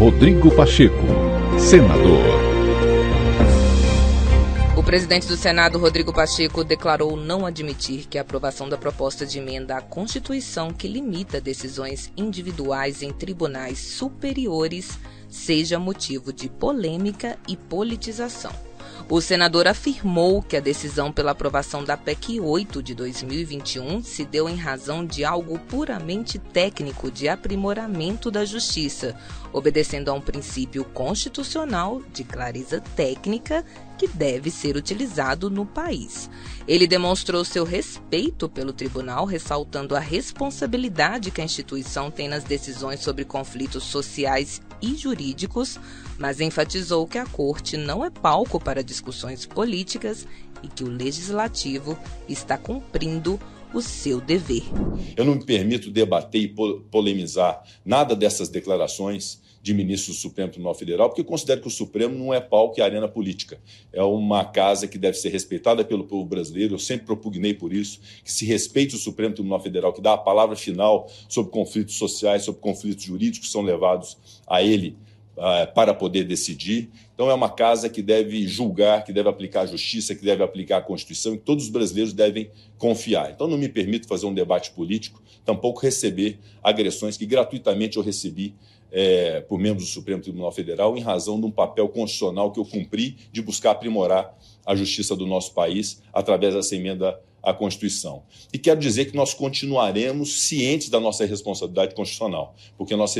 Rodrigo Pacheco, senador. O presidente do Senado, Rodrigo Pacheco, declarou não admitir que a aprovação da proposta de emenda à Constituição que limita decisões individuais em tribunais superiores seja motivo de polêmica e politização. O senador afirmou que a decisão pela aprovação da PEC 8 de 2021 se deu em razão de algo puramente técnico de aprimoramento da justiça, obedecendo a um princípio constitucional de clareza técnica que deve ser utilizado no país. Ele demonstrou seu respeito pelo tribunal, ressaltando a responsabilidade que a instituição tem nas decisões sobre conflitos sociais e jurídicos, mas enfatizou que a corte não é palco para discussões políticas e que o legislativo está cumprindo o seu dever. Eu não me permito debater e polemizar nada dessas declarações de ministros do Supremo Tribunal Federal, porque eu considero que o Supremo não é palco e arena política. É uma casa que deve ser respeitada pelo povo brasileiro, eu sempre propugnei por isso, que se respeite o Supremo Tribunal Federal, que dá a palavra final sobre conflitos sociais, sobre conflitos jurídicos que são levados a ele para poder decidir. Então, é uma casa que deve julgar, que deve aplicar a justiça, que deve aplicar a Constituição, e todos os brasileiros devem confiar. Então, não me permito fazer um debate político, tampouco receber agressões que gratuitamente eu recebi é, por membros do Supremo Tribunal Federal em razão de um papel constitucional que eu cumpri de buscar aprimorar a justiça do nosso país através dessa emenda à Constituição. E quero dizer que nós continuaremos cientes da nossa responsabilidade constitucional, porque nós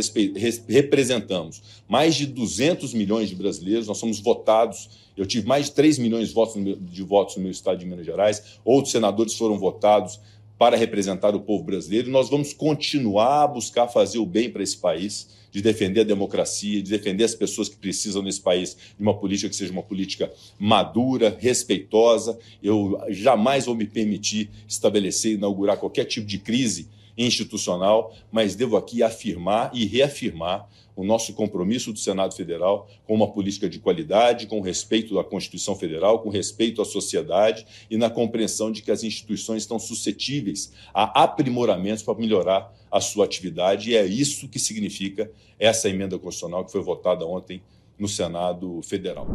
representamos mais de 200 milhões de brasileiros, nós somos votados, eu tive mais de 3 milhões de votos, de votos no meu estado de Minas Gerais, outros senadores foram votados para representar o povo brasileiro. Nós vamos continuar a buscar fazer o bem para esse país, de defender a democracia, de defender as pessoas que precisam nesse país de uma política que seja uma política madura, respeitosa. Eu jamais vou me permitir estabelecer, inaugurar qualquer tipo de crise institucional, mas devo aqui afirmar e reafirmar o nosso compromisso do Senado Federal com uma política de qualidade, com respeito à Constituição Federal, com respeito à sociedade e na compreensão de que as instituições estão suscetíveis a aprimoramentos para melhorar a sua atividade, e é isso que significa essa emenda constitucional que foi votada ontem no Senado Federal.